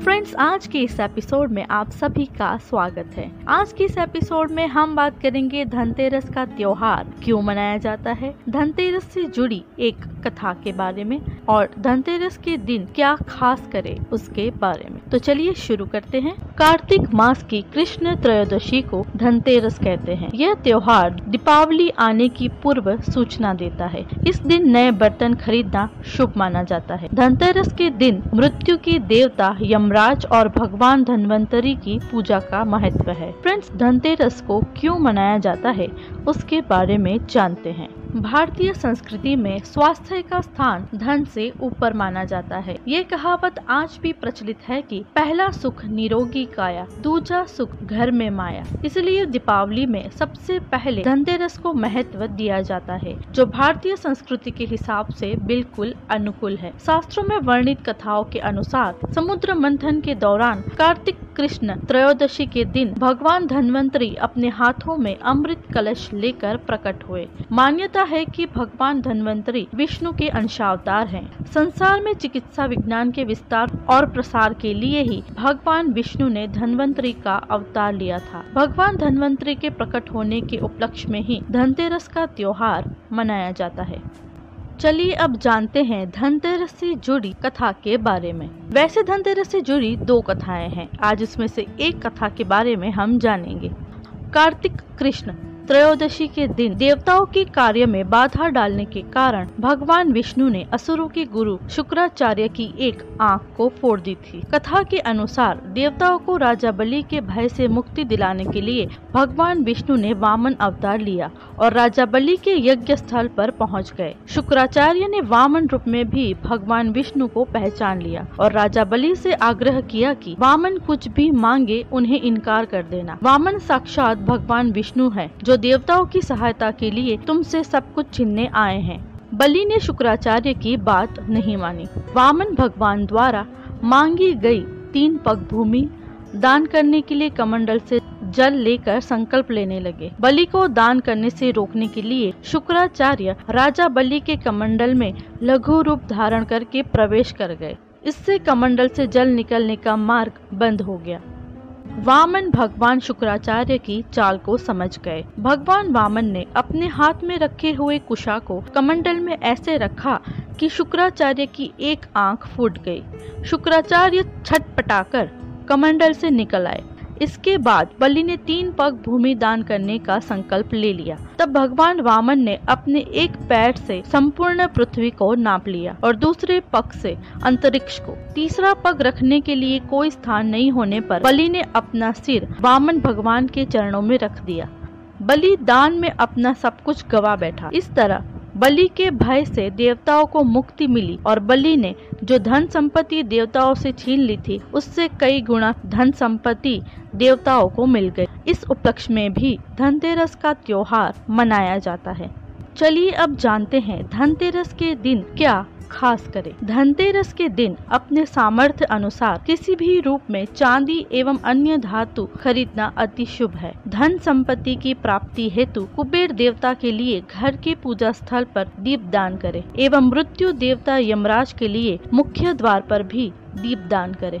Friends आज के इस एपिसोड में आप सभी का स्वागत है। आज के इस एपिसोड में हम बात करेंगे धनतेरस का त्योहार। क्यों मनाया जाता है? धनतेरस से जुड़ी एक कथा के बारे में और धनतेरस के दिन क्या खास करे उसके बारे में। तो चलिए शुरू करते हैं। कार्तिक मास की कृष्ण त्रयोदशी को धनतेरस कहते हैं। यह त्योहार दीपावली आने की पूर्व सूचना देता है। इस दिन नए बर्तन खरीदना शुभ माना जाता है। धनतेरस के दिन मृत्यु के देवता यमराज और भगवान धनवंतरी की पूजा का महत्व है। फ्रेंड्स धनतेरस को क्यों मनाया जाता है, उसके बारे में जानते हैं। भारतीय संस्कृति में स्वास्थ्य का स्थान धन से ऊपर माना जाता है। ये कहावत आज भी प्रचलित है कि पहला सुख निरोगी काया दूसरा सुख घर में माया। इसलिए दीपावली में सबसे पहले धनतेरस को महत्व दिया जाता है, जो भारतीय संस्कृति के हिसाब से बिल्कुल अनुकूल है। शास्त्रों में वर्णित कथाओं के अनुसार समुद्र मंथन के दौरान कार्तिक कृष्ण त्रयोदशी के दिन भगवान धनवंतरी अपने हाथों में अमृत कलश लेकर प्रकट हुए। मान्यता है कि भगवान धनवंतरी विष्णु के अंशावतार हैं। संसार में चिकित्सा विज्ञान के विस्तार और प्रसार के लिए ही भगवान विष्णु ने धनवंतरी का अवतार लिया था। भगवान धनवंतरी के प्रकट होने के उपलक्ष्य में ही धनतेरस का त्योहार मनाया जाता है। चलिए अब जानते हैं धनतेरस से जुड़ी कथा के बारे में। वैसे धनतेरस से जुड़ी दो कथाएँ हैं। आज इसमें से एक कथा के बारे में हम जानेंगे। कार्तिक कृष्ण। त्रयोदशी के दिन देवताओं के कार्य में बाधा डालने के कारण भगवान विष्णु ने असुरों के गुरु शुक्राचार्य की एक आँख को फोड़ दी थी। कथा के अनुसार देवताओं को राजा बलि के भय से मुक्ति दिलाने के लिए भगवान विष्णु ने वामन अवतार लिया और राजा बलि के यज्ञ स्थल पर पहुँच गए। शुक्राचार्य ने वामन रूप में भी भगवान विष्णु को पहचान लिया और राजा बलि से आग्रह किया कि वामन कुछ भी मांगे उन्हें इनकार कर देना। वामन साक्षात भगवान विष्णु है, जो देवताओं की सहायता के लिए तुमसे सब कुछ छीनने आए हैं। बलि ने शुक्राचार्य की बात नहीं मानी। वामन भगवान द्वारा मांगी गई तीन पग भूमि दान करने के लिए कमंडल से जल लेकर संकल्प लेने लगे। बलि को दान करने से रोकने के लिए शुक्राचार्य राजा बलि के कमंडल में लघु रूप धारण करके प्रवेश कर गए। इससे कमंडल से जल निकलने का मार्ग बंद हो गया। वामन भगवान शुक्राचार्य की चाल को समझ गए। भगवान वामन ने अपने हाथ में रखे हुए कुशा को कमंडल में ऐसे रखा कि शुक्राचार्य की एक आँख फूट गई। शुक्राचार्य छटपटाकर कमंडल से निकल आए। इसके बाद बलि ने तीन पग भूमि दान करने का संकल्प ले लिया। तब भगवान वामन ने अपने एक पैर से संपूर्ण पृथ्वी को नाप लिया और दूसरे पग से अंतरिक्ष को। तीसरा पग रखने के लिए कोई स्थान नहीं होने पर बलि ने अपना सिर वामन भगवान के चरणों में रख दिया। बलि दान में अपना सब कुछ गवा बैठा। इस तरह बलि के भय से देवताओं को मुक्ति मिली और बलि ने जो धन संपत्ति देवताओं से छीन ली थी, उससे कई गुणा धन संपत्ति देवताओं को मिल गई। इस उपलक्ष्य में भी धनतेरस का त्योहार मनाया जाता है। चलिए अब जानते हैं धनतेरस के दिन क्या खास करें। धनतेरस के दिन अपने सामर्थ्य अनुसार किसी भी रूप में चांदी एवं अन्य धातु खरीदना अति शुभ है। धन संपत्ति की प्राप्ति हेतु कुबेर देवता के लिए घर के पूजा स्थल पर दीप दान करें एवं मृत्यु देवता यमराज के लिए मुख्य द्वार पर भी दीप दान करें।